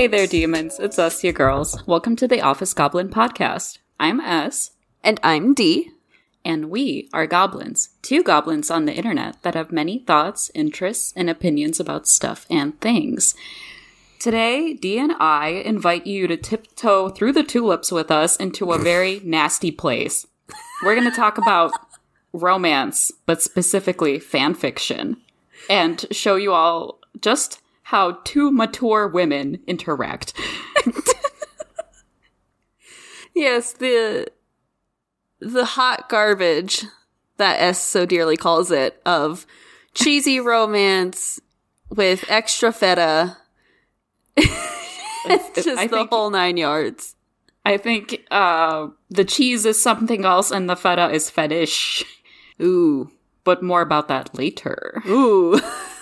Hey there, demons. It's us, your girls. Welcome to the Office Goblin Podcast. I'm S, And I'm D. and we are goblins. Two goblins on the internet that have many thoughts, interests, and opinions about stuff and things. Today, D and I invite you to tiptoe through the tulips with us into a very nasty place. We're going to talk about romance, but specifically fan fiction, and show you all just how two mature women interact. Yes, the the hot garbage that S so dearly calls it of cheesy romance with extra feta. it's just I the think- whole nine yards. I think uh, the cheese is something else and the feta is fetish, Ooh. but more about that later. Ooh.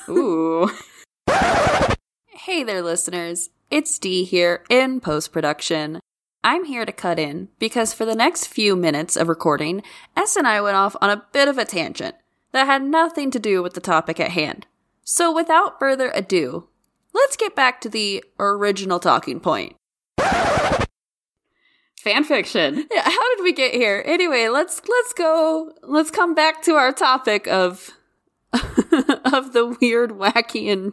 Ooh. Hey there, listeners. It's Dee here in post production. I'm here to cut in because for the next few minutes of recording, S and I went off on a bit of a tangent that had nothing to do with the topic at hand. So without further ado, let's get back to the original talking point. Fan fiction. Yeah, how did we get here? Anyway, let's let's go. Let's come back to our topic of of the weird, wacky, and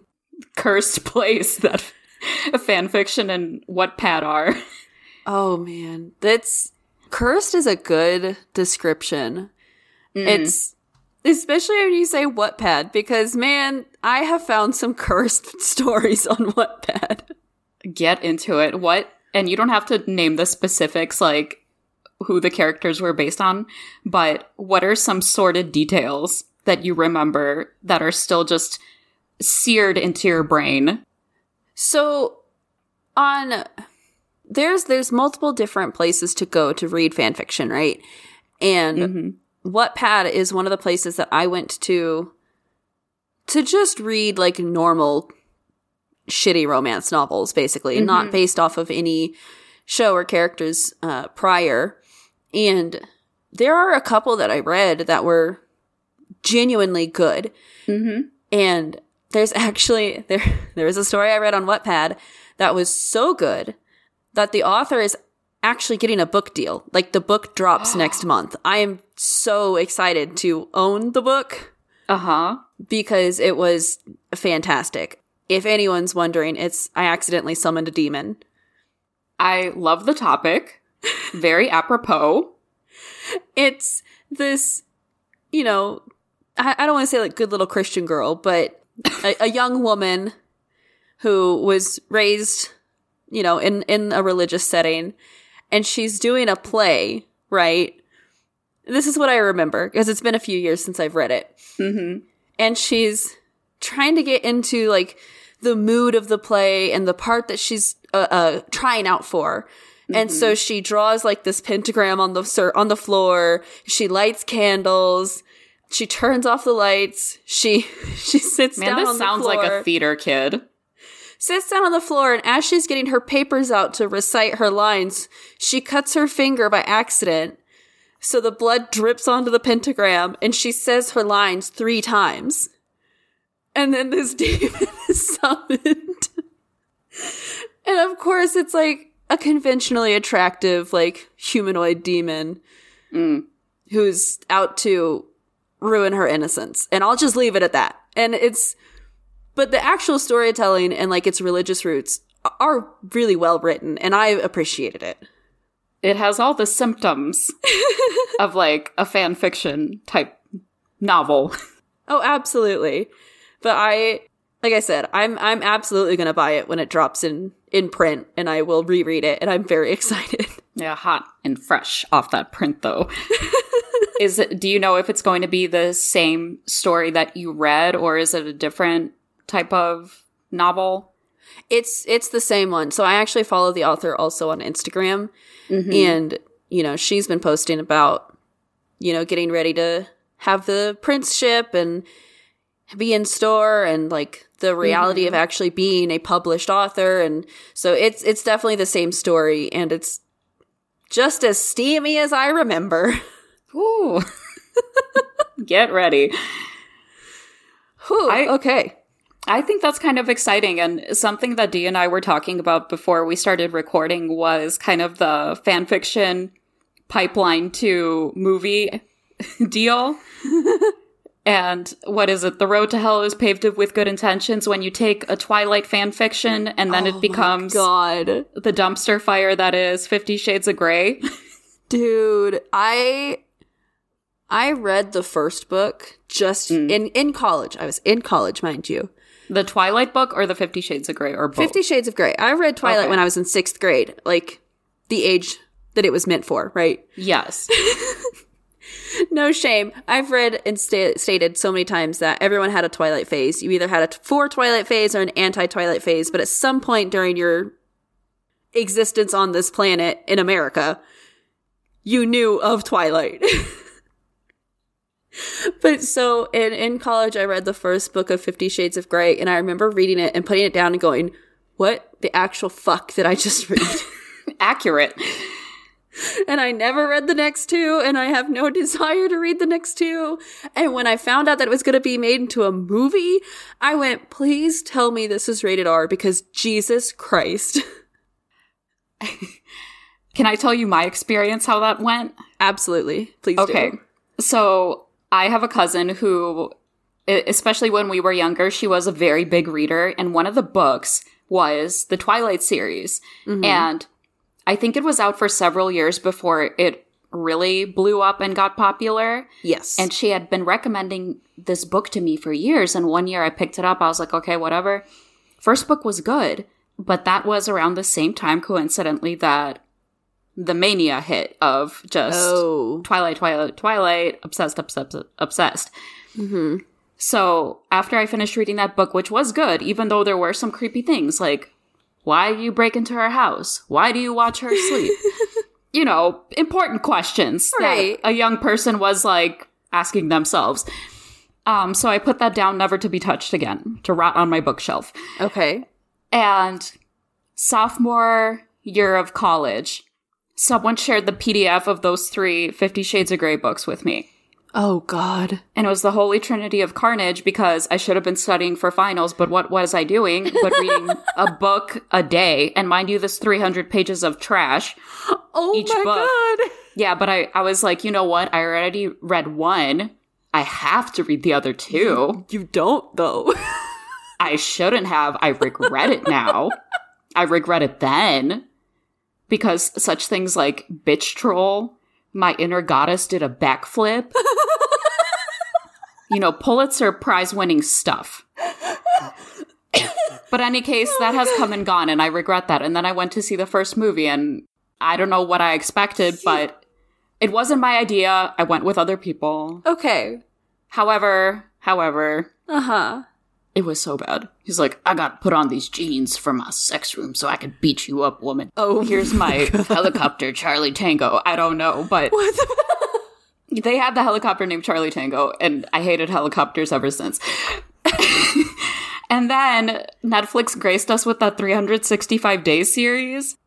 Cursed place that fan fiction and Wattpad are. Oh man, that's cursed is a good description. Mm. It's especially when you say Wattpad because man, I have found some cursed stories on Wattpad. Get into it. What? And you don't have to name the specifics, like who the characters were based on, but what are some sordid details that you remember that are still just seared into your brain? So on there's there's multiple different places to go to read fan fiction, right? And Mm-hmm. Wattpad is one of the places that I went to to just read like normal shitty romance novels, basically, not based off of any show or characters uh, prior. And there are a couple that I read that were genuinely good. Mm-hmm. And there's actually there there was a story I read on Wattpad that was so good that the author is actually getting a book deal. Like the book drops next month. I am so excited to own the book Uh huh. because it was fantastic. If anyone's wondering, it's I accidentally summoned a demon. I love the topic. Very apropos. It's this, you know, I, I don't want to say like good little Christian girl, but a, a young woman who was raised, you know, in in a religious setting, and she's doing a play, right? This is what I remember because it's been a few years since I've read it. Mm-hmm. and she's trying to get into like the mood of the play and the part that she's uh, uh trying out for. And so she draws like this pentagram on the sur- on the floor. She lights candles. She turns off the lights. She she sits Man, down this on sounds the floor, like a theater kid. sits down on the floor, and as she's getting her papers out to recite her lines, she cuts her finger by accident. So the blood drips onto the pentagram, and she says her lines three times. And then this demon is summoned. and of course, it's like a conventionally attractive, like, humanoid demon mm. who's out to ruin her innocence. And I'll just leave it at that. And it's, but the actual storytelling and like its religious roots are really well written, and I appreciated it. It has all the symptoms of like a fan fiction type novel. Oh, absolutely. But I, like I said, I'm I'm absolutely gonna buy it when it drops in in print, and I will reread it, and I'm very excited. Yeah, hot and fresh off that print though. is it do you know if it's going to be the same story that you read or is it a different type of novel? It's it's the same one. So I actually follow the author also on Instagram, mm-hmm. and you know she's been posting about you know getting ready to have the prince ship and be in store and like the reality of mm-hmm. actually being a published author and so it's it's definitely the same story and it's just as steamy as I remember. Ooh. Get ready. Whew, I- okay. I think that's kind of exciting. And something that Dee and I were talking about before we started recording was kind of the fan fiction pipeline to movie deal. and what is it? The road to hell is paved with good intentions when you take a Twilight fan fiction and then Oh it becomes God. the dumpster fire that is Fifty Shades of Grey. Dude, I I read the first book just Mm. in in college. I was in college, mind you. the Twilight book or the Fifty Shades of Grey or both? Fifty Shades of Grey. I read Twilight Okay. when I was in sixth grade, like the age that it was meant for, right? Yes. No shame. I've read and sta- stated so many times that everyone had a Twilight phase. You either had a t- for Twilight phase or an anti Twilight phase, but at some point during your existence on this planet in America, you knew of Twilight. but so in, in college, I read the first book of Fifty Shades of Grey, and I remember reading it and putting it down and going, What the actual fuck did I just read? Accurate. and I never read the next two, and I have no desire to read the next two. And when I found out that it was going to be made into a movie, I went, please tell me this is rated R because Jesus Christ. Can I tell you my experience how that went? Absolutely. Please Okay. do. So I have a cousin who, especially when we were younger, she was a very big reader. And one of the books was the Twilight series. Mm-hmm. And I think it was out for several years before it really blew up and got popular. Yes. And she had been recommending this book to me for years. And one year I picked it up. I was like, okay, whatever. First book was good, but that was around the same time, coincidentally, that the mania hit of just oh. Twilight, Twilight, Twilight, obsessed, obsessed, obsessed. hmm So after I finished reading that book, which was good, even though there were some creepy things like, why do you break into her house? Why do you watch her sleep? you know, important questions Right. that a young person was like asking themselves. Um, so I put that down, never to be touched again, to rot on my bookshelf. Okay. And sophomore year of college, someone shared the PDF of those three Fifty Shades of Grey books with me. Oh, God. And it was the holy trinity of carnage because I should have been studying for finals, but what was I doing but reading a book a day? And mind you, this 300 pages of trash. Oh, Each my book. God. Yeah, but I, I was like, you know what? I already read one. I have to read the other two. You don't, though. I shouldn't have. I regret it now. I regret it then. Because such things like bitch troll, my inner goddess did a backflip. you know, Pulitzer Prize winning stuff. but any case, that has come and gone, and I regret that. And then I went to see the first movie, and I don't know what I expected, but it wasn't my idea. I went with other people. okay. However, however, Uh huh. It was so bad. He's like, I got to put on these jeans for my sex room so I could beat you up, woman. Oh, Here's my helicopter, Charlie Tango. I don't know, but the- they had the helicopter named Charlie Tango, and I hated helicopters ever since. and then Netflix graced us with that 365 days series.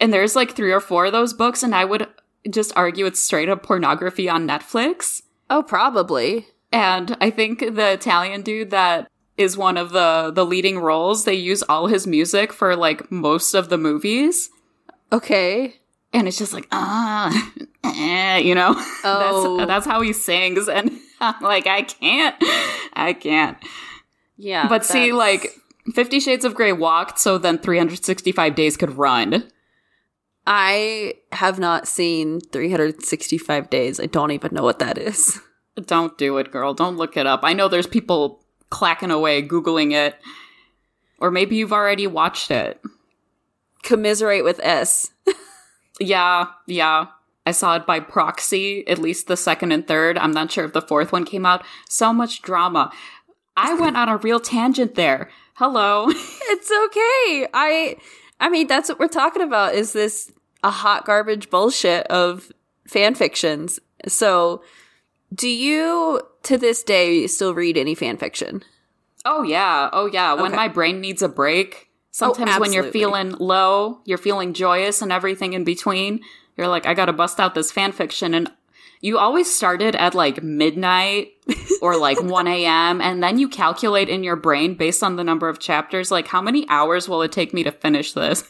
And there's like three or four of those books, and I would just argue it's straight up pornography on Netflix. oh, probably. And I think the Italian dude that is one of the the leading roles, they use all his music for like most of the movies. Okay. And it's just like, ah, eh, you know, Oh. that's that's how he sings, and I'm like, I can't, I can't. Yeah. But see, like, Fifty Shades of Grey walked, so then 365 days could run. I have not seen 365 days. I don't even know what that is. Don't do it, girl. Don't look it up. I know there's people clacking away googling it, or maybe you've already watched it. Commiserate with S. Yeah, yeah. I saw it by proxy, at least the second and third. I'm not sure if the fourth one came out. So much drama. I went on a real tangent there. Hello. It's okay. I I mean that's what we're talking about is this a hot garbage bullshit of fan fictions. So do you to this day still read any fan fiction? Oh, yeah. Oh, yeah. When Okay. my brain needs a break, sometimes when you're feeling low, you're feeling joyous and everything in between, you're like, I gotta bust out this fan fiction. And you always started at like midnight or like 1 a.m. and then you calculate in your brain based on the number of chapters, like how many hours will it take me to finish this?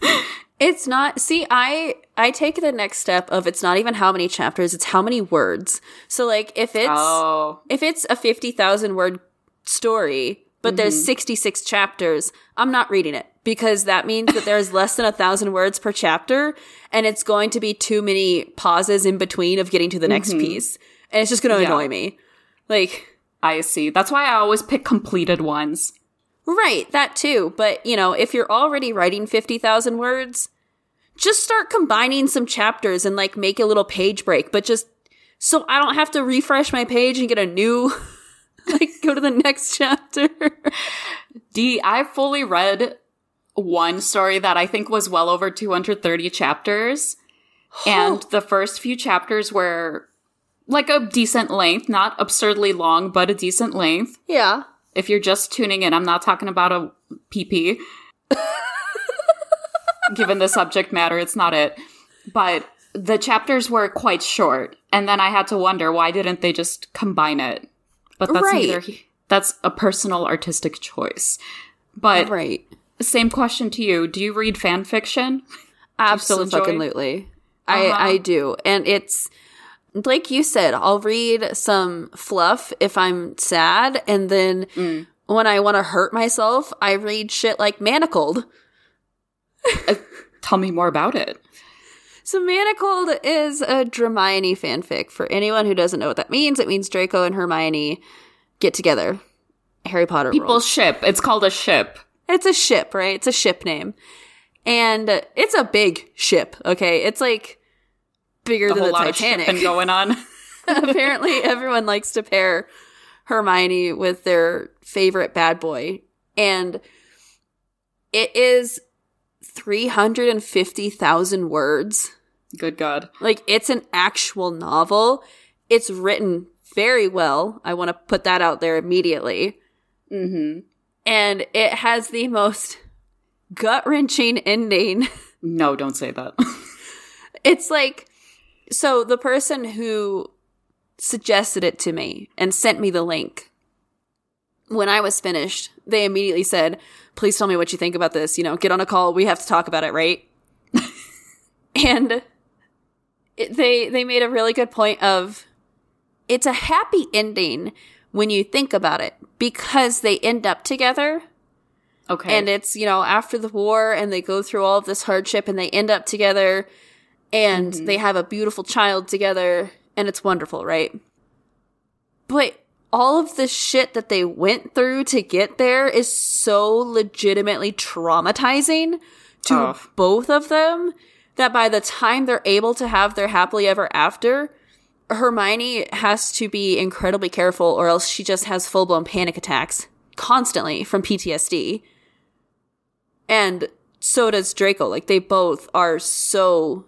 It's not see, I I take the next step of it's not even how many chapters, it's how many words. So like if it's oh, if it's a 50,000 word story, but there's mm-hmm. 66 chapters, I'm not reading it because that means that there's less than a thousand words per chapter and it's going to be too many pauses in between of getting to the next mm-hmm. piece. And it's just going to Yeah. annoy me. Like, I see. That's why I always pick completed ones. Right, that too. But, you know, if you're already writing 50,000 words, just start combining some chapters and like make a little page break, but just so I don't have to refresh my page and get a new, like, go to the next chapter. D, I fully read one story that I think was well over 230 chapters. And the first few chapters were like a decent length, not absurdly long, but a decent length. yeah. If you're just tuning in, I'm not talking about a PP. Given the subject matter, it's not it. But the chapters were quite short. And then I had to wonder why didn't they just combine it? But that's Right. neither that's a personal artistic choice. But Right. same question to you. Do you read fan fiction? enjoy? Absolutely. Uh-huh. I I do. And it's like you said, I'll read some fluff if I'm sad and then Mm. when I want to hurt myself, I read shit like Manacled. Tell me more about it. So Manacled is a Dramione fanfic. For anyone who doesn't know what that means, it means Draco and Hermione get together. Harry Potter People rules. ship. It's called a ship. It's a ship, right? It's a ship name. And it's a big ship, okay? It's like bigger A than the Titanic. of going on. apparently everyone likes to pair Hermione with their favorite bad boy. And it is 350,000 words. Good God. Like it's an actual novel. It's written very well. I want to put that out there immediately. Mm-hmm. And it has the most gut wrenching ending. No, don't say that. It's like, so the person who suggested it to me and sent me the link, when I was finished, they immediately said, please tell me what you think about this. You know, get on a call. We have to talk about it, right? and it, they, they made a really good point of it's a happy ending when you think about it because they end up together Okay. and it's you know after the war and they go through all of this hardship and they end up together and mm-hmm. they have a beautiful child together and it's wonderful right but all of the shit that they went through to get there is so legitimately traumatizing to Oh. both of them that by the time they're able to have their happily ever after Hermione has to be incredibly careful or else she just has full-blown panic attacks constantly from PTSD. And so does Draco. Like they both are so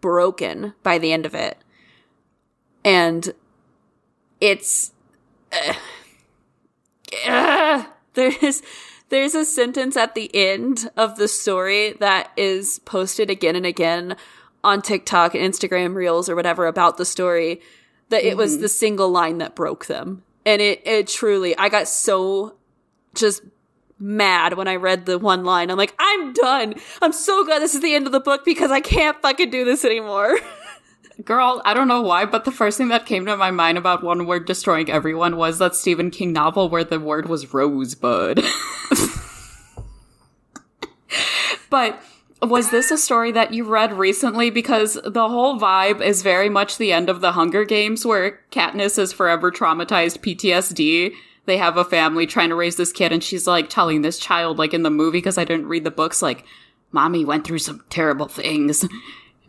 broken by the end of it. And it's uh, uh, there's there's a sentence at the end of the story that is posted again and again on TikTok and Instagram Reels or whatever about the story that it was the single line that broke them. And it it truly I got so just mad when I read the one line. I'm like, I'm done. I'm so glad this is the end of the book because I can't fucking do this anymore. Girl, I don't know why, but the first thing that came to my mind about one word destroying everyone was that Stephen King novel where the word was rosebud. but was this a story that you read recently? Because the whole vibe is very much the end of the Hunger Games where Katniss is forever traumatized PTSD. They have a family trying to raise this kid and she's like telling this child, like in the movie, because I didn't read the books, like, mommy went through some terrible things.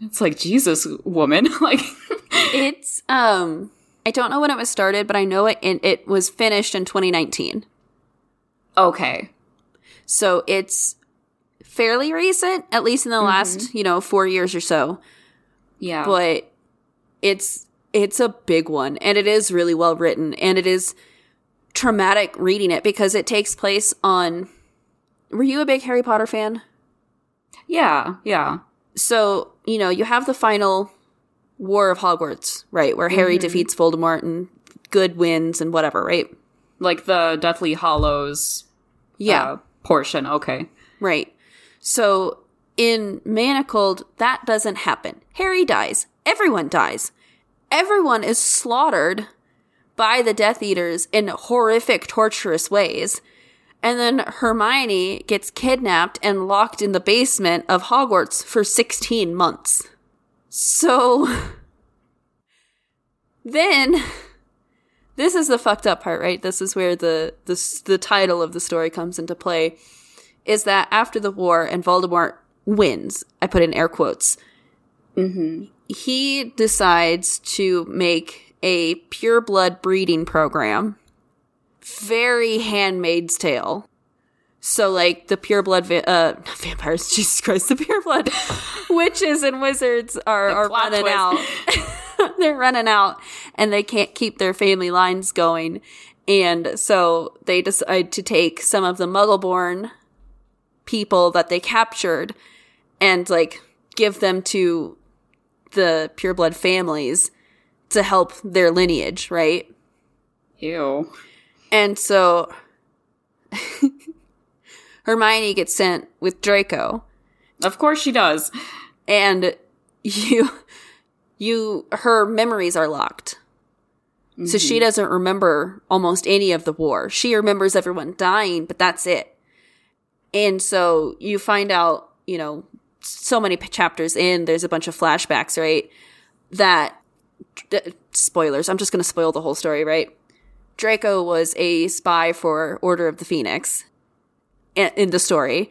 It's like, Jesus, woman. like, it's um I don't know when it was started, but I know it it, it was finished in 2019. okay. So it's fairly recent, at least in the last, you know, 4 years or so. Yeah. But it's it's a big one and it is really well written and it is traumatic reading it because it takes place on Were you a big Harry Potter fan? yeah. Yeah. so you know you have the final war of hogwarts right where harry defeats voldemort and good wins and whatever, right? Like the Deathly Hallows Yeah. uh, portion. Okay. Right. So in Manacled, that doesn't happen. Harry dies. Everyone dies. Everyone is slaughtered by the Death Eaters in horrific, torturous ways. And then Hermione gets kidnapped and locked in the basement of Hogwarts for 16 months. So then this is the fucked up part, right? This is where the the the title of the story comes into play is that after the war and Voldemort wins, I put in air quotes, mm-hmm. he decides to make a pure blood breeding program. Very Handmaid's Tale. So, like the pure blood, va- uh, not vampires, Jesus Christ, the pure blood witches and wizards are, are running twist. out. They're running out and they can't keep their family lines going. And so they decide to take some of the muggle born people that they captured and like give them to the pureblood families to help their lineage, right? Ew. And so Hermione gets sent with Draco Of course she does. and you you her memories are locked. So she mm-hmm. doesn't remember almost any of the war. She remembers everyone dying, but that's it. And so you find out, you know, so many p- chapters in, there's a bunch of flashbacks, right? That d- spoilers. I'm just going to spoil the whole story, right? Draco was a spy for Order of the Phoenix in the story,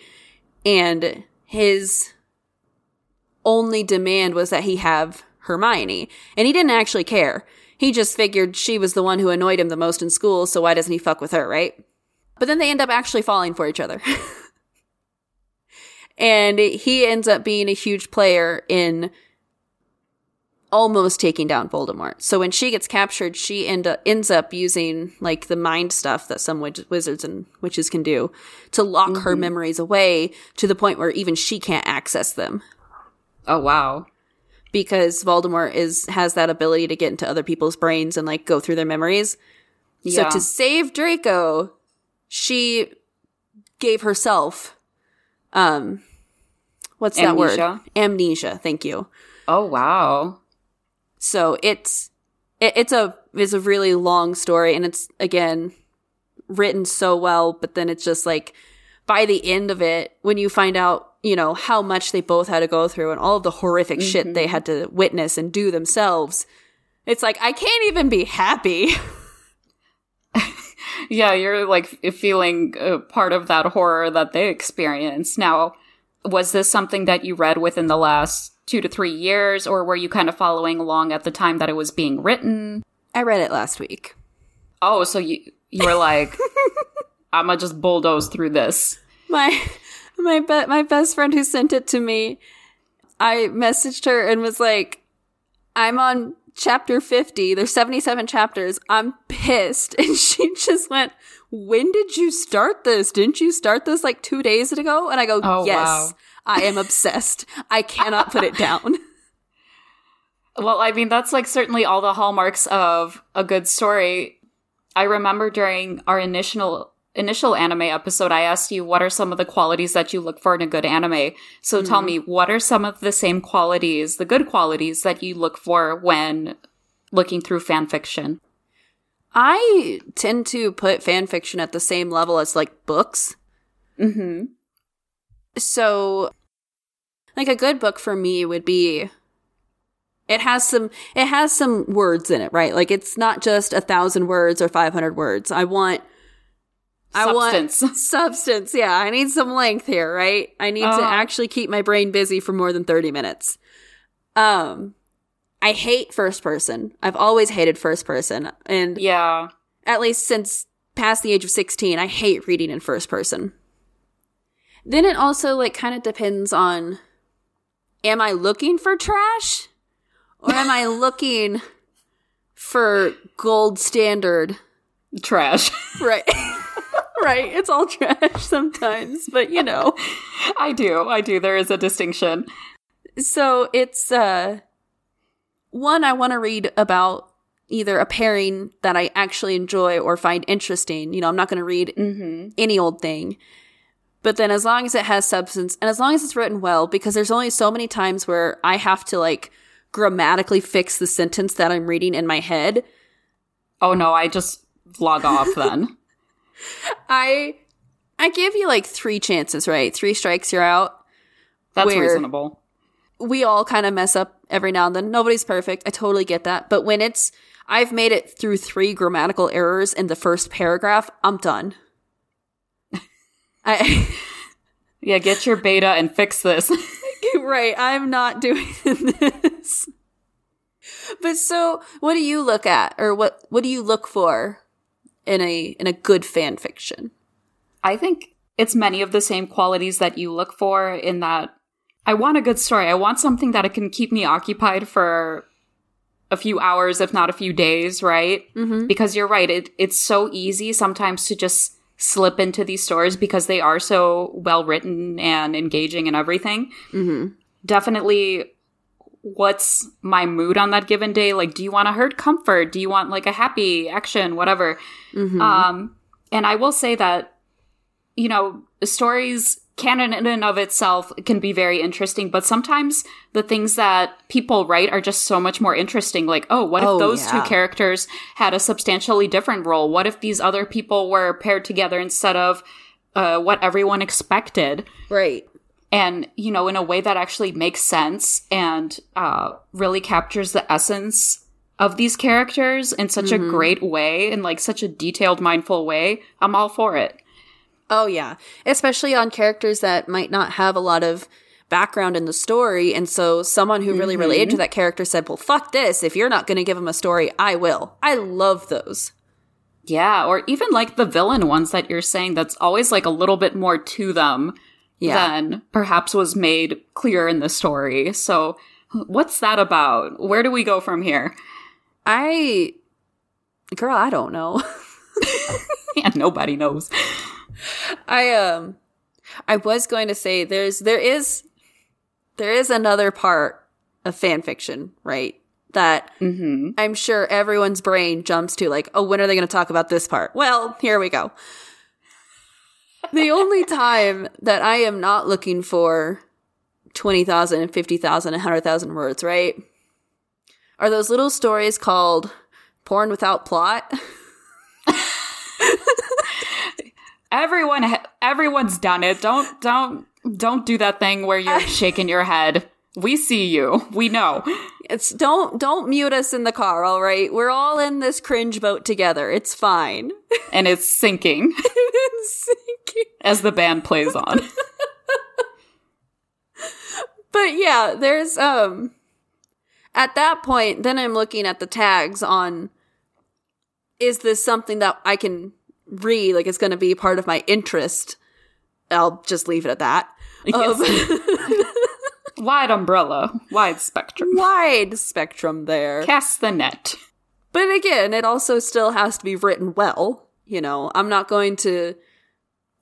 and his only demand was that he have Hermione, and he didn't actually care. He just figured she was the one who annoyed him the most in school, so why doesn't he fuck with her, right? But then they end up actually falling for each other. and he ends up being a huge player in almost taking down Voldemort. So when she gets captured, she end up, ends up using like the mind stuff that some wiz- wizards and witches can do to lock her memories away to the point where even she can't access them Oh wow. because Voldemort is has that ability to get into other people's brains and like go through their memories. Yeah. So to save Draco, she gave herself um what's that word? Amnesia? Amnesia, thank you. Oh wow. So it's it, it's a it's a really long story and it's again written so well, but then it's just like by the end of it, when you find out, you know, how much they both had to go through and all of the horrific shit they had to witness and do themselves, it's like I can't even be happy. Yeah, you're like feeling uh, part of that horror that they experience. Now, was this something that you read within the last two to three years, or were you kind of following along at the time that it was being written? I read it last week. Oh, so you you were like, I'm gonna just bulldoze through this. My my be- my best friend who sent it to me, I messaged her and was like, "I'm on chapter 50. There's 77 chapters. I'm pissed." And she just went, "When did you start this? Didn't you start this like 2 days ago?" And I go, Oh, "Yes. wow. I am obsessed. I cannot put it down." Well, I mean, that's like certainly all the hallmarks of a good story. I remember during our initial initial anime episode, I asked you what are some of the qualities that you look for in a good anime. So tell hmm. me, what are some of the same qualities, the good qualities that you look for when looking through fan fiction? I tend to put fan fiction at the same level as like books. Mm-hmm. so like a good book for me would be it has some it has some words in it right like it's not just a thousand words or 500 words i want i want Substance. substance yeah i need some length here right i need to Uh-huh. actually keep my brain busy for more than 30 minutes um i hate first person i've always hated first person and Yeah. at least since past the age of 16 i hate reading in first person then it also like kind of depends on am i looking for trash or am i looking for gold standard Trash. right right it's all trash sometimes but you know I do. I do. There is a distinction. so it's uh one i want to read about either a pairing that I actually enjoy or find interesting. You know, I'm not going to read mm-hmm. any old thing. But then as long as it has substance and as long as it's written well, because there's only so many times where I have to like grammatically fix the sentence that I'm reading in my head. Oh no, I just log off then. I I give you like three chances, right? Three strikes, you're out. That's reasonable. we all kind of mess up every now and then. Nobody's perfect. I totally get that. But when it's, I've made it through three grammatical errors in the first paragraph, I'm done. I, Yeah, get your beta and fix this. right. I'm not doing this. But so, what do you look at, or what what do you look for in a in a good fan fiction? I think it's many of the same qualities that you look for in that I want a good story. I want something that it can keep me occupied for a few hours, if not a few days, right? Mm-hmm. Because you're right. It, it's so easy sometimes to just slip into these stories because they are so well written and engaging and everything. Mm-hmm. Definitely what's my mood on that given day like do you want a hurt comfort do you want like a happy action whatever um and i will say that you know stories can in and of itself can be very interesting but sometimes the things that people write are just so much more interesting. Like oh what Oh, if those yeah. two characters had a substantially different role? What if these other people were paired together instead of uh, what everyone expected? Right. and you know in a way that actually makes sense and uh, really captures the essence of these characters in such a great way in like such a detailed mindful way i'm all for it Oh yeah, especially on characters that might not have a lot of background in the story, and so someone who really related to mm-hmm. that character said, "Well, fuck this. If you're not going to give him a story, I will." I love those. yeah or even like the villain ones that you're saying that's always like a little bit more to them Yeah. than perhaps was made clear in the story so what's that about where do we go from here I, girl, I don't know. yeah nobody knows I um, I was going to say there's there is there is another part of fan fiction, right? That I'm sure everyone's brain jumps to like, oh, when are they going to talk about this part? Well, here we go. the only time that I am not looking for 20,000 and 50,000 and 100,000 words, right? Are those little stories called Porn Without Plot? everyone everyone's done it don't don't don't do that thing where you're shaking your head we see you we know It's don't don't mute us in the car, all right? We're all in this cringe boat together. It's fine. and it's sinking It's sinking. as the band plays on But yeah, there's um at that point, then I'm looking at the tags on is this something that I can read? Like it's gonna be part of my interest. I'll just leave it at that. Of um, wide umbrella wide spectrum wide spectrum there. cast the net But again, it also still has to be written well. You know, I'm not going to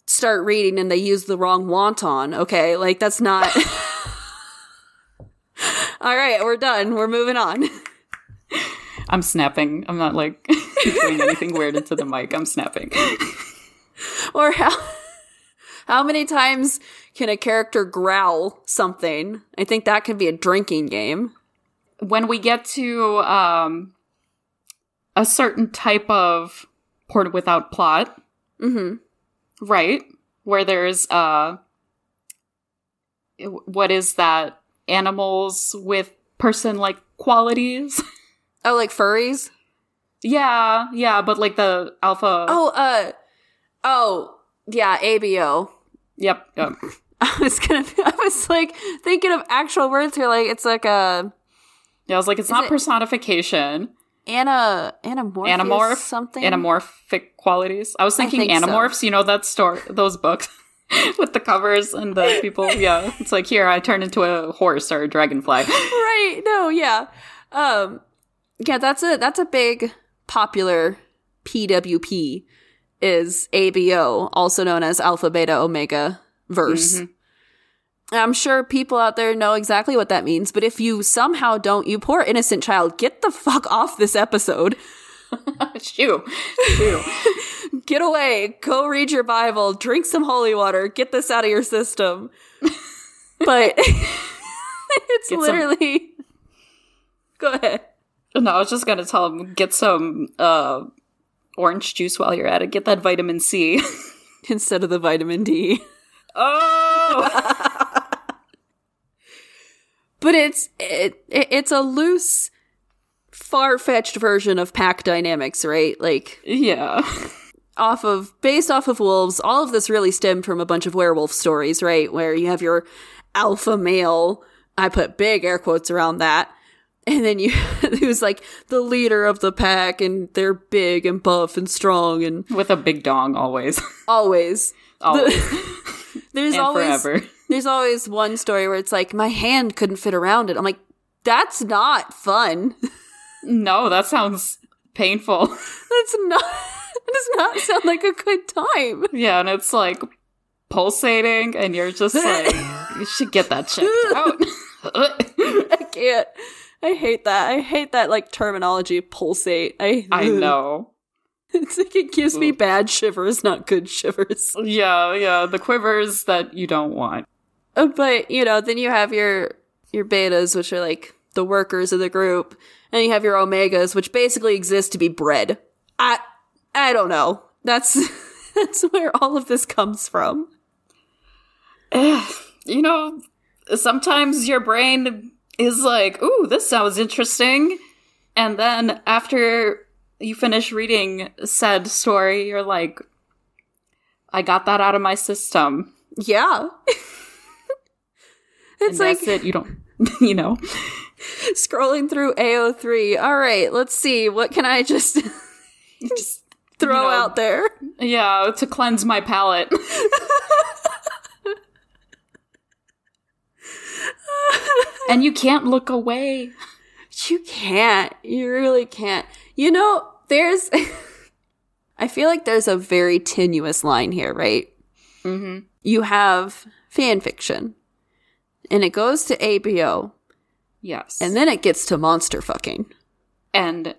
start reading and they use the wrong wonton. Okay, like that's not. All right, we're done. We're moving on. I'm snapping. I'm not like doing anything weird into the mic. I'm snapping. Or how how many times can a character growl something? I think that could be a drinking game. when we get to um a certain type of porn without plot. Mm-hmm. right? Where there's uh what is that? Animals with person like qualities Oh, like furries? yeah yeah but like the alpha Oh, uh, oh, yeah, ABO. yep, yep. I was gonna. I was like thinking of actual words here. Like it's like a yeah i was like it's not it- personification ana anamorph anamorph something. anamorphic qualities i was thinking think so. Animorphs you know that store those books with the covers and the people yeah it's like here i turned into a horse or a dragonfly right? No, yeah, um, yeah. That's a that's a big popular PWP is ABO, also known as Alpha Beta Omega verse. Mm-hmm. I'm sure people out there know exactly what that means, but if you somehow don't, you poor innocent child, get the fuck off this episode. Shoo. Shoo. Get away. Go read your Bible. Drink some holy water. Get this out of your system. But it's Get some- literally. Go ahead. No, I was just gonna tell him get some uh orange juice while you're at it. Get that vitamin C. Instead of the vitamin D. oh But it's it, it it's a loose, far fetched version of pack dynamics, right? Like Yeah. off of based off of wolves. All of this really stemmed from a bunch of werewolf stories, right? Where you have your alpha male. I put big air quotes around that. And then you, who's like the leader of the pack, and they're big and buff and strong, and With a big dong always. always, always. there's and always forever. there's always one story where it's like my hand couldn't fit around it. I'm like, that's not fun. No, that sounds painful. That's not. That does not sound like a good time. Yeah, and it's like pulsating, and you're just like, you should get that checked out. I can't. I hate that. I hate that like terminology pulsate. I I know. It's like it gives me bad shivers, not good shivers. Yeah, yeah, the quivers that you don't want. Uh, But you know, then you have your your betas, which are like the workers of the group, and you have your omegas, which basically exist to be bred. I I don't know. That's that's where all of this comes from. You know, sometimes your brain is like, ooh, this sounds interesting. And then after you finish reading said story, you're like, I got that out of my system. Yeah. It's like it. You don't, you know. scrolling through AO3. All right, let's see. What can I just Just, throw you know, out there? Yeah, to cleanse my palate. And you can't look away. You can't. You really can't. You know, there's. I feel like there's a very tenuous line here, right? Mm-hmm. You have fan fiction, and it goes to ABO, Yes. and then it gets to monster fucking. and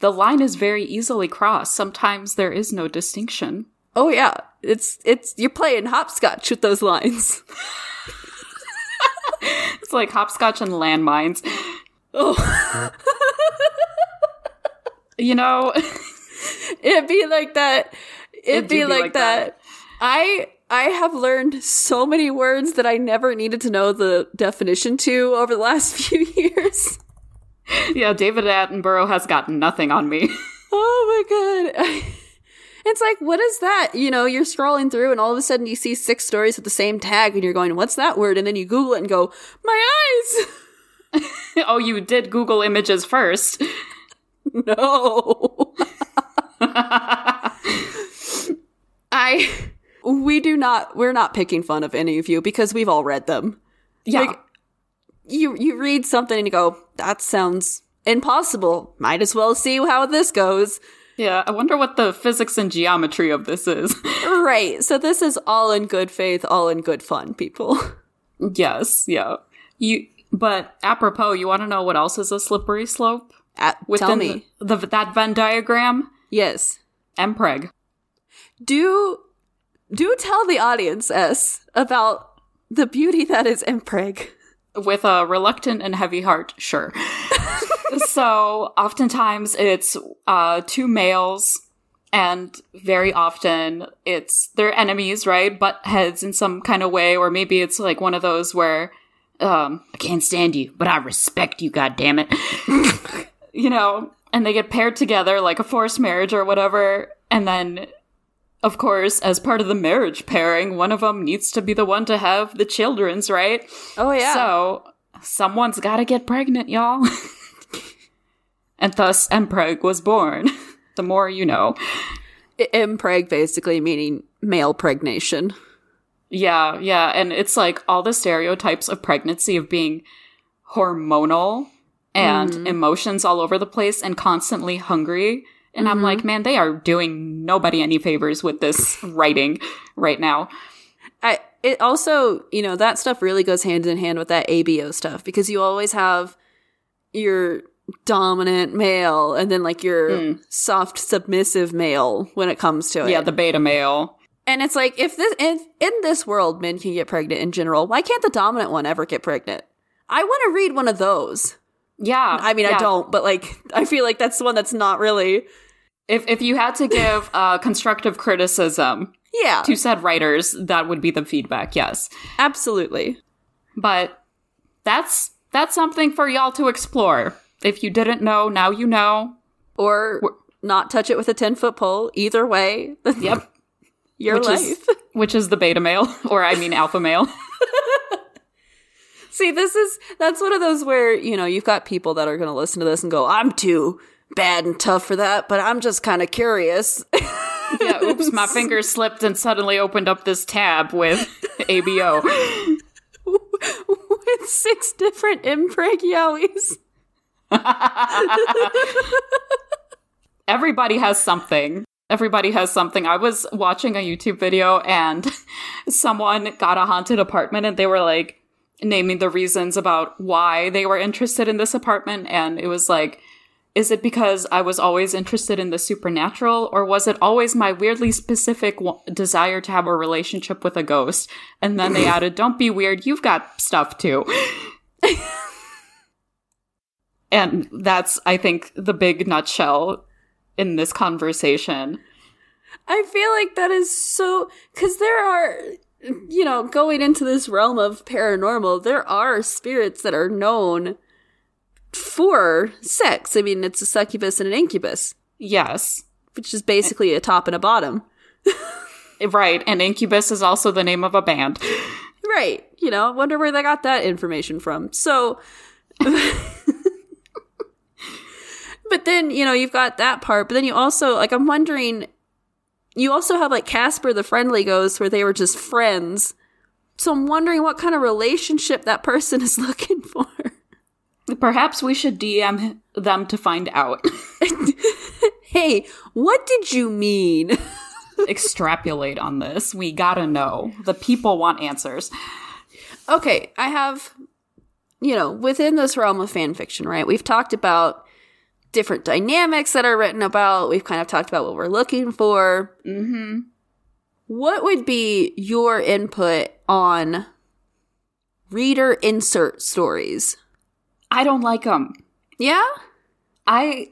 the line is very easily crossed. Sometimes there is no distinction. Oh yeah, it's it's you're playing hopscotch with those lines. It's like hopscotch and landmines. Oh, You know, it'd be like that. It'd, It be, like, like that. that. I I have learned so many words that I never needed to know the definition to over the last few years. yeah, David Attenborough has got nothing on me. Oh my god. It's like, what is that? You know, you're scrolling through and all of a sudden you see six stories with the same tag and you're going, what's that word? And then you Google it and go, my eyes! oh, you did Google images first. No. I, we do not, we're not picking fun of any of you because we've all read them. Yeah. Like, you, you read something and you go, that sounds impossible. Might as well see how this goes. Yeah, I wonder what the physics and geometry of this is. Right. So this is all in good faith, all in good fun, people. yes, yeah. You but apropos, you want to know what else is a slippery slope? Uh, tell me. The, the that Venn diagram? Yes. Mpreg. Do do tell the audience, S, about the beauty that is Mpreg. With a reluctant and heavy heart, sure. so oftentimes it's uh, two males, and very often it's their enemies, right? Butt heads in some kind of way, or maybe it's like one of those where um, I can't stand you, but I respect you, God damn it. you know, and they get paired together like a forced marriage or whatever, and then. Of course, as part of the marriage pairing, one of them needs to be the one to have the children's, right? Oh yeah. So someone's got to get pregnant, y'all. and thus Mpreg was born. the more you know. I- Mpreg basically meaning male pregnation. Yeah, yeah, and it's like all the stereotypes of pregnancy of being hormonal and mm. emotions all over the place and constantly hungry. And I'm like, man, they are doing nobody any favors with this writing right now. I it also, you know, that stuff really goes hand in hand with that ABO stuff because you always have your dominant male and then like your Mm. soft submissive male when it comes to it. Yeah, the beta male. and it's like if this if in this world men can get pregnant in general, why can't the dominant one ever get pregnant? I want to read one of those. Yeah. I mean, I don't, but like I feel like that's the one that's not really If if you had to give uh, constructive criticism Yeah. to said writers, that would be the feedback. Yes, Absolutely. but that's that's something for y'all to explore. If you didn't know, now you know. Or not touch it with a 10 foot pole. Either way, Yep. your Which life. is which is the beta male, or I mean alpha male. See, this is that's one of those where, you know, you've got people that are going to listen to this and go, "I'm too bad and tough for that, but I'm just kind of curious." yeah. Oops, my finger slipped and suddenly opened up this tab with ABO. With six different impreg yowies. everybody has something. Everybody has something. I was watching a YouTube video and someone got a haunted apartment and they were like naming the reasons about why they were interested in this apartment. And it was like, is it because I was always interested in the supernatural or was it always my weirdly specific w- desire to have a relationship with a ghost? And then they added, don't be weird. You've got stuff too. and that's, I think, the big nutshell in this conversation. I feel like that is so cuz there are you know, going into this realm of paranormal, there are spirits that are known for sex. I mean, it's a succubus and an incubus, Yes. which is basically a top and a bottom. Right. And Incubus is also the name of a band. Right. You know, wonder where they got that information from. So, but then, you know, you've got that part, but then you also, like, I'm wondering, you also have, like, Casper the Friendly Ghost where they were just friends. So I'm wondering what kind of relationship that person is looking for. Perhaps we should DM them to find out. hey, what did you mean? Extrapolate on this. We gotta know. The people want answers. okay, I have, you know, within this realm of fan fiction, right? We've talked about different dynamics that are written about. We've kind of talked about what we're looking for. Mm-hmm. What would be your input on reader insert stories? I don't like them. Yeah? I.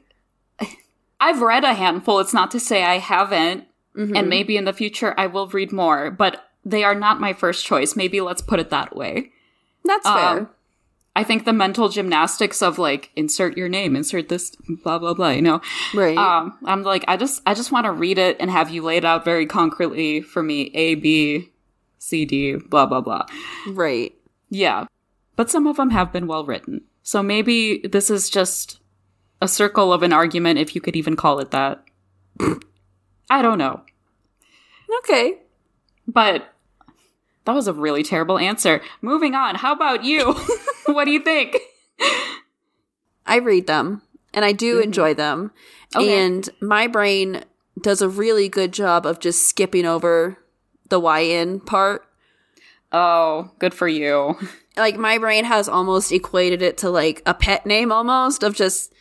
I've read a handful. It's not to say I haven't. Mhm. And maybe in the future I will read more, but they are not my first choice. Maybe let's put it that way. That's Um, fair. I think the mental gymnastics of like insert your name, insert this, blah blah blah. You know, right. um, I'm like, I just, I just want to read it and have you laid out very concretely for me, A, B, C, D, blah blah blah. right. Yeah, but some of them have been well written, so maybe this is just a circle of an argument, if you could even call it that. I don't know, Okay. but that was a really terrible answer. Moving on. How about you? what do you think? I read them and I do enjoy them. Okay. And my brain does a really good job of just skipping over the YN part. Oh, good for you. Like my brain has almost equated it to like a pet name almost of just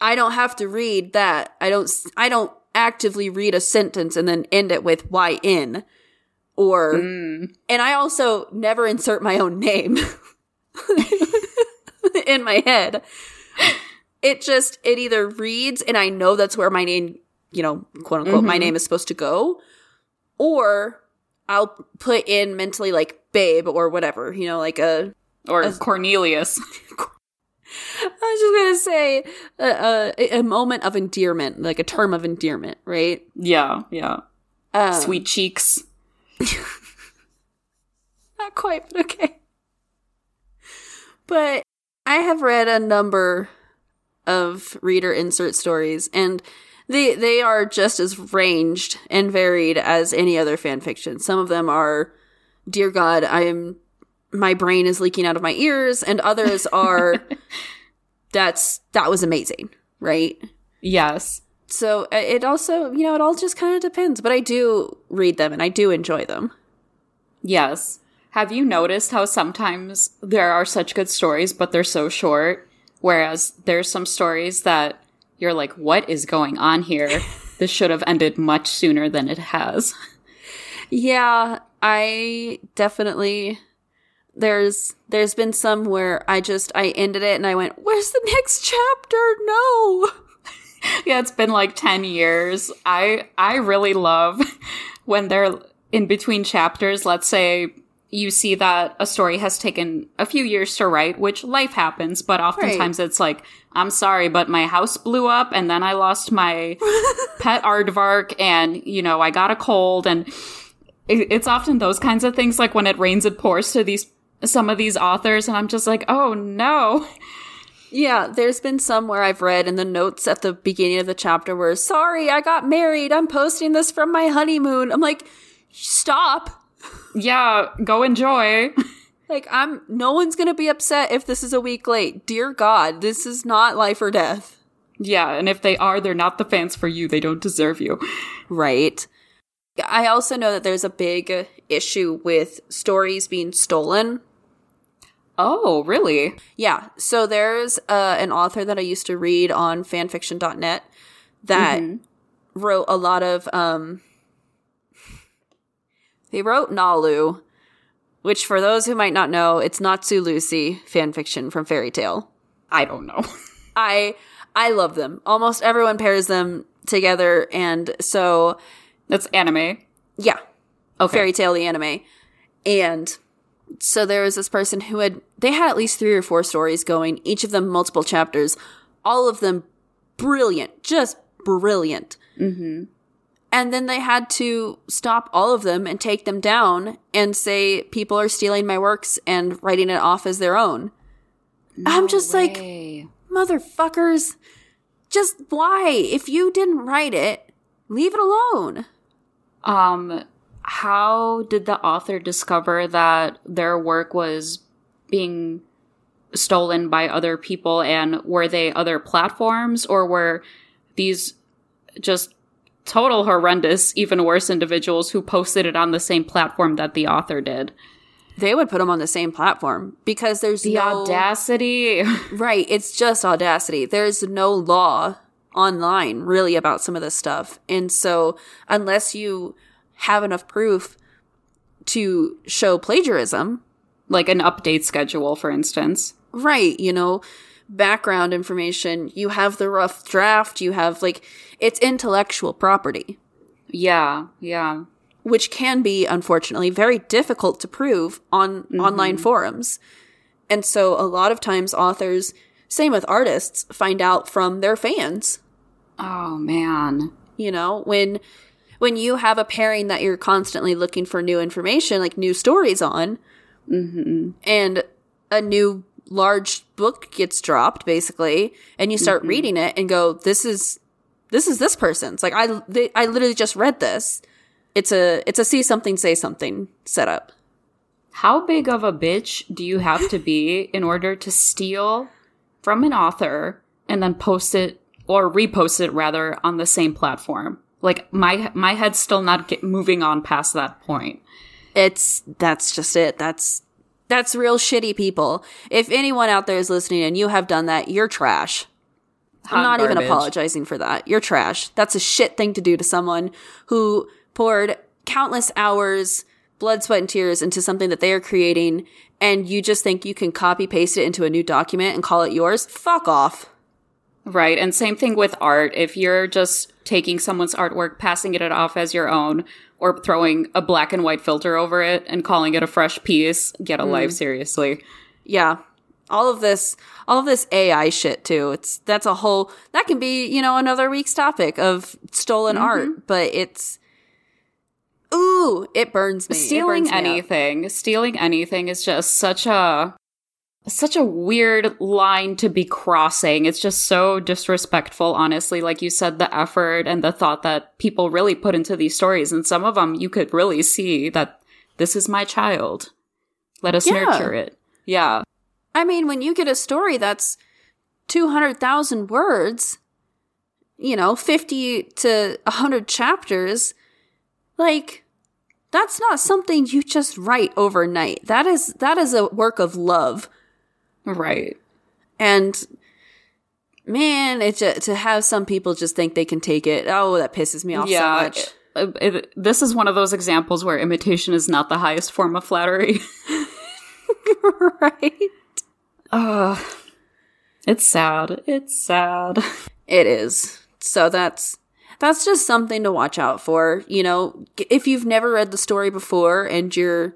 I don't have to read that. I don't I don't actively read a sentence and then end it with YN or Mm. and I also never insert my own name in my head. It just it either reads and I know that's where my name, you know, quote unquote, my Mhm. name is supposed to go, or I'll put in mentally like babe or whatever, you know, like a. Or Cornelius. I was just gonna say a, a, a moment of endearment, like a term of endearment, right? Yeah, yeah. Um, Sweet cheeks. Not quite, but okay. But I have read a number of reader insert stories, and they they are just as ranged and varied as any other fan fiction. Some of them are, dear God, I am my brain is leaking out of my ears, and others are that's that was amazing, right? Yes. So uh, it also, you know, it all just kind of depends. But I do read them and I do enjoy them. Yes. Have you noticed how sometimes there are such good stories, but they're so short? Whereas there's some stories that you're like, what is going on here? this should have ended much sooner than it has. Yeah, I definitely there's there's been some where I just I ended it and I went, "Where's the next chapter?" No. yeah, it's been like 10 years. I I really love when they're in between chapters, let's say you see that a story has taken a few years to write, which life happens, but oftentimes right. it's like, I'm sorry, but my house blew up and then I lost my pet aardvark and, you know, I got a cold and it's often those kinds of things like when it rains it pours to these some of these authors and I'm just like, "Oh no." Yeah, there's been some where I've read in the notes at the beginning of the chapter where, "Sorry, I got married. I'm posting this from my honeymoon." I'm like, "Stop." Yeah, go enjoy. Like I'm no one's going to be upset if this is a week late. Dear god, this is not life or death. Yeah, and if they are, they're not the fans for you. They don't deserve you. Right. I also know that there's a big issue with stories being stolen. Oh, really? Yeah. So there's uh, an author that I used to read on fanfiction.net that mm-hmm. wrote a lot of. Um, they wrote Nalu, which, for those who might not know, it's Natsu Lucy fanfiction from Fairy Tail. I don't know. I I love them. Almost everyone pairs them together, and so that's anime. Yeah. Okay. Fairy Tail the anime. And so there was this person who had they had at least three or four stories going, each of them multiple chapters, all of them brilliant, just brilliant. Mm-hmm. And then they had to stop all of them and take them down and say people are stealing my works and writing it off as their own. No I'm just way. like, motherfuckers, just why? If you didn't write it, leave it alone. Um, how did the author discover that their work was being stolen by other people and were they other platforms or were these just total horrendous even worse individuals who posted it on the same platform that the author did they would put them on the same platform because there's the no, audacity right it's just audacity there's no law online really about some of this stuff. And so unless you have enough proof to show plagiarism, like an update schedule, for instance. Right, you know, background information, you have the rough draft, you have like it's intellectual property. Yeah, yeah. Which can be, unfortunately, very difficult to prove on mm-hmm. online forums. And so a lot of times authors, same with artists, find out from their fans. Oh man. You know, when when you have a pairing that you're constantly looking for new information, like new stories on, mm-hmm. and a new large book gets dropped, basically, and you start mm-hmm. reading it and go, "This is this is this person's." Like I, they, I literally just read this. It's a it's a see something say something setup. How big of a bitch do you have to be in order to steal from an author and then post it or repost it rather on the same platform. Like my my head's still not get, moving on past that point. It's that's just it. That's that's real shitty people. If anyone out there is listening and you have done that, you're trash. Hot I'm not garbage. even apologizing for that. You're trash. That's a shit thing to do to someone who poured countless hours, blood, sweat, and tears into something that they are creating, and you just think you can copy paste it into a new document and call it yours. Fuck off. Right. And same thing with art. If you're just taking someone's artwork, passing it off as your own, or throwing a black and white filter over it and calling it a fresh piece, get a mm. life seriously. Yeah. All of this, all of this AI shit too. It's, that's a whole, that can be, you know, another week's topic of stolen mm-hmm. art, but it's, ooh, it burns me. Stealing burns anything, up. stealing anything is just such a, such a weird line to be crossing. It's just so disrespectful, honestly. Like you said, the effort and the thought that people really put into these stories. And some of them you could really see that this is my child. Let us yeah. nurture it. Yeah. I mean, when you get a story that's 200,000 words, you know, 50 to 100 chapters, like, that's not something you just write overnight. That is that is a work of love. Right. And man, it just, to have some people just think they can take it. Oh, that pisses me off so much. it- it- this is one of those examples where imitation is not the highest form of flattery. right? Ugh. It's sad. It's sad. It is. So that's that's just something to watch out for. You know, if you've never read the story before and you're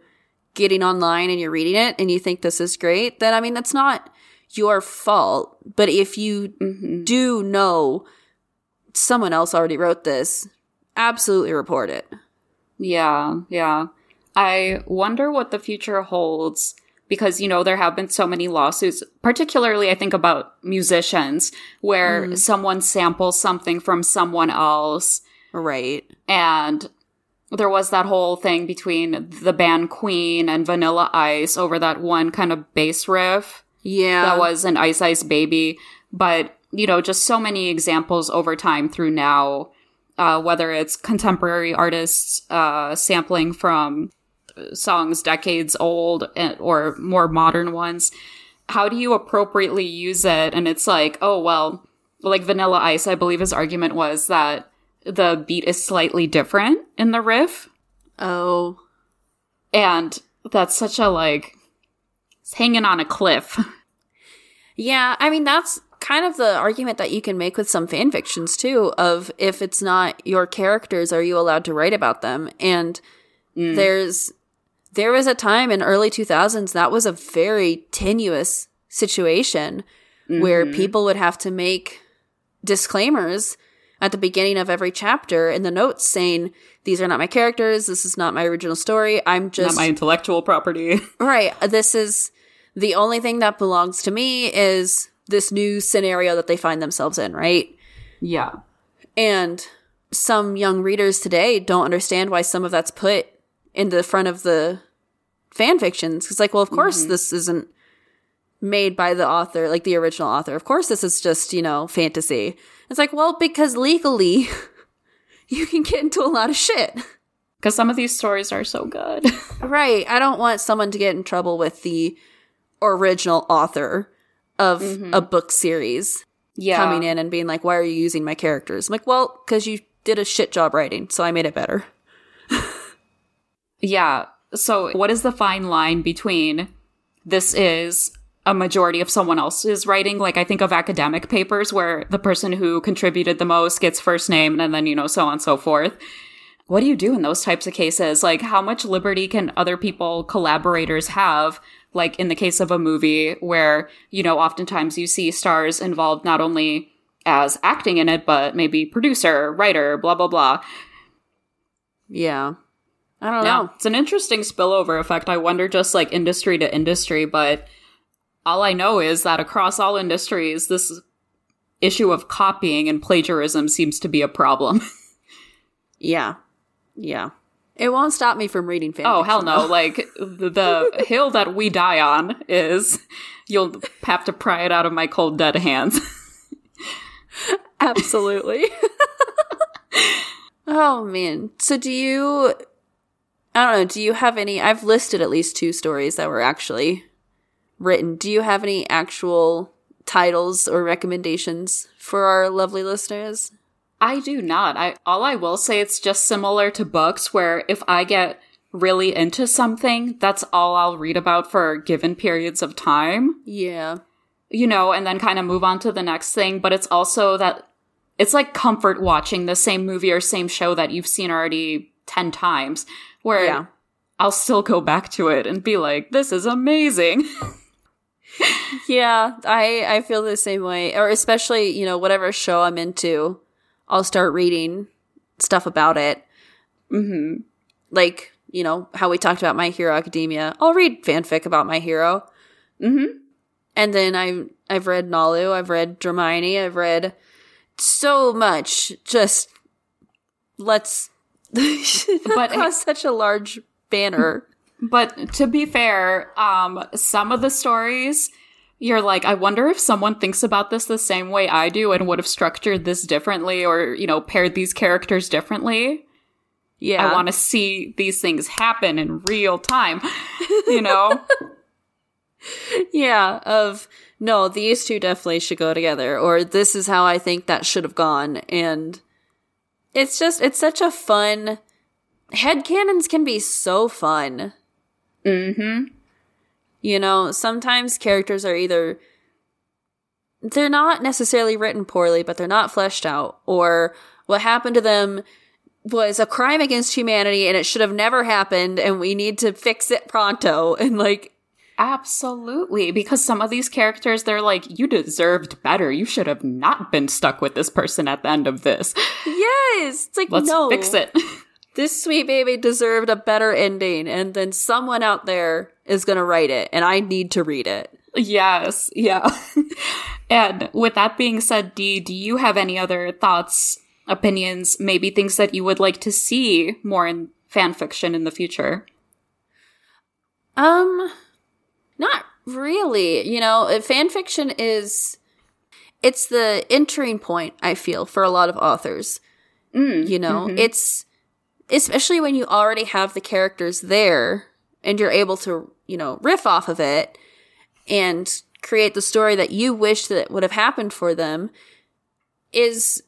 getting online and you're reading it and you think this is great, then I mean that's not your fault. But if you mm-hmm. do know someone else already wrote this, absolutely report it. Yeah, yeah. I wonder what the future holds because, you know, there have been so many lawsuits, particularly I think about musicians, where mm. someone samples something from someone else. Right. And there was that whole thing between the band Queen and Vanilla Ice over that one kind of bass riff Yeah. that was an Ice Ice Baby. But, you know, just so many examples over time through now, uh, whether it's contemporary artists uh, sampling from songs decades old and, or more modern ones. How do you appropriately use it? And it's like, oh, well, like Vanilla Ice, I believe his argument was that the beat is slightly different in the riff. oh. And that's such a like, it's hanging on a cliff. Yeah, I mean that's kind of the argument that you can make with some fan fictions too of if it's not your characters are you allowed to write about them and mm. there's there was a time in early 2000s that was a very tenuous situation where mm-hmm. people would have to make disclaimers at the beginning of every chapter in the notes saying these are not my characters this is not my original story i'm Not just my intellectual property. Right. This is the only thing that belongs to me is this new scenario that they find themselves in, right? yeah. And some young readers today don't understand why some of that's put in the front of the fan fictions. It's like, well, of mm-hmm. course this isn't made by the author, like the original author. Of course this is just, you know, fantasy. It's like, well, because legally you can get into a lot of shit. Because some of these stories are so good. Right. I don't want someone to get in trouble with the original author of mm-hmm. a book series yeah. coming in and being like, why are you using my characters? I'm like, well, because you did a shit job writing, so I made it better. Yeah. So, what is the fine line between this is a majority of someone else's writing? Like, I think of academic papers where the person who contributed the most gets first name and then, you know, so on and so forth. What do you do in those types of cases? Like, how much liberty can other people, collaborators have? Like, in the case of a movie where, you know, oftentimes you see stars involved not only as acting in it, but maybe producer, writer, blah, blah, blah. Yeah. I don't Yeah, know. it's an interesting spillover effect. I wonder just like industry to industry, but all I know is that across all industries, this issue of copying and plagiarism seems to be a problem. Yeah. Yeah. It won't stop me from reading fan oh, hell no. Like, the, the hill that we die on is you'll have to pry it out of my cold, dead hands. Absolutely. oh man. So do you I don't know, do you have any I've listed at least two stories that were actually written. Do you have any actual titles or recommendations for our lovely listeners? I do not. I all I will say it's just similar to books where if I get really into something, that's all I'll read about for given periods of time. Yeah. you know, and then kind of move on to the next thing. But it's also that it's like comfort watching the same movie or same show that you've seen already 10 times, where Yeah. I'll still go back to it and be like, this is amazing. Yeah, I I feel the same way. Or especially, you know, whatever show I'm into, I'll start reading stuff about it. hmm Like, you know, how we talked about My Hero Academia. I'll read fanfic about My Hero. hmm And then I I've read Nalu, I've read Dramione, I've read so much. Just let's But- across such a large banner. But to be fair, um, some of the stories, you're like, I wonder if someone thinks about this the same way I do and would have structured this differently or, you know, paired these characters differently. Yeah. I want to see these things happen in real time, you know? yeah, of no, these two definitely should go together, or this is how I think that should have gone. And it's just, it's such a fun. Headcanons can be so fun. Mm hmm. You know, sometimes characters are either. They're not necessarily written poorly, but they're not fleshed out, or what happened to them was a crime against humanity and it should have never happened and we need to fix it pronto and like Absolutely. Because some of these characters, they're like, you deserved better. You should have not been stuck with this person at the end of this. yes it's like Let's no fix it. this sweet baby deserved a better ending and then someone out there is going to write it and i need to read it yes. Yeah. and with that being said, Dee, do you have any other thoughts, opinions, maybe things that you would like to see more in fan fiction in the future? um not really you know uh, fan fiction is it's the entering point i feel for a lot of authors Mm, you know it's especially when you already have the characters there and you're able to you know riff off of it and create the story that you wish that would have happened for them is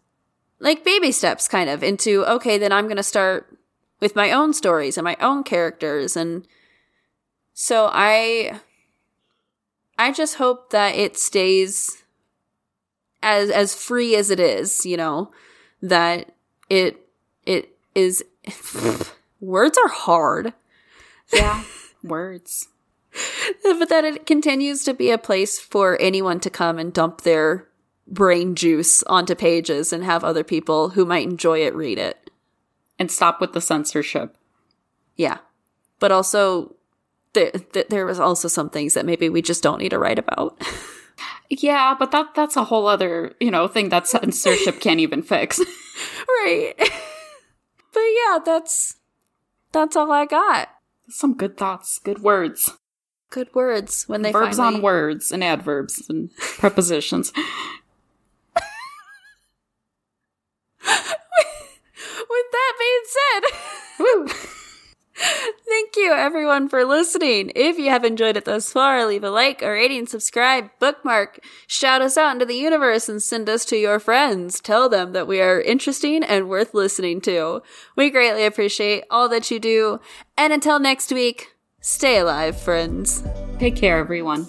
like baby steps kind of into okay then i'm going to start with my own stories and my own characters. And so i i just hope that it stays as as free as it is you know that it it is words are hard Yeah. Words. but that it continues to be a place for anyone to come and dump their brain juice onto pages and have other people who might enjoy it read it And stop with the censorship. yeah but also there, th- there was also some things that maybe we just don't need to write about Yeah, but that that's a whole other, you know, thing that censorship can't even fix. right but yeah that's that's all i got Some good thoughts, good words. good words when they Verbs finally- on words and adverbs and prepositions. with that being said! Thank you, everyone, for listening. If you have enjoyed it thus far, leave a like, a rating, subscribe, bookmark, shout us out into the universe, and send us to your friends. Tell them that we are interesting and worth listening to. We greatly appreciate all that you do. And until next week, stay alive, friends. Take care, everyone.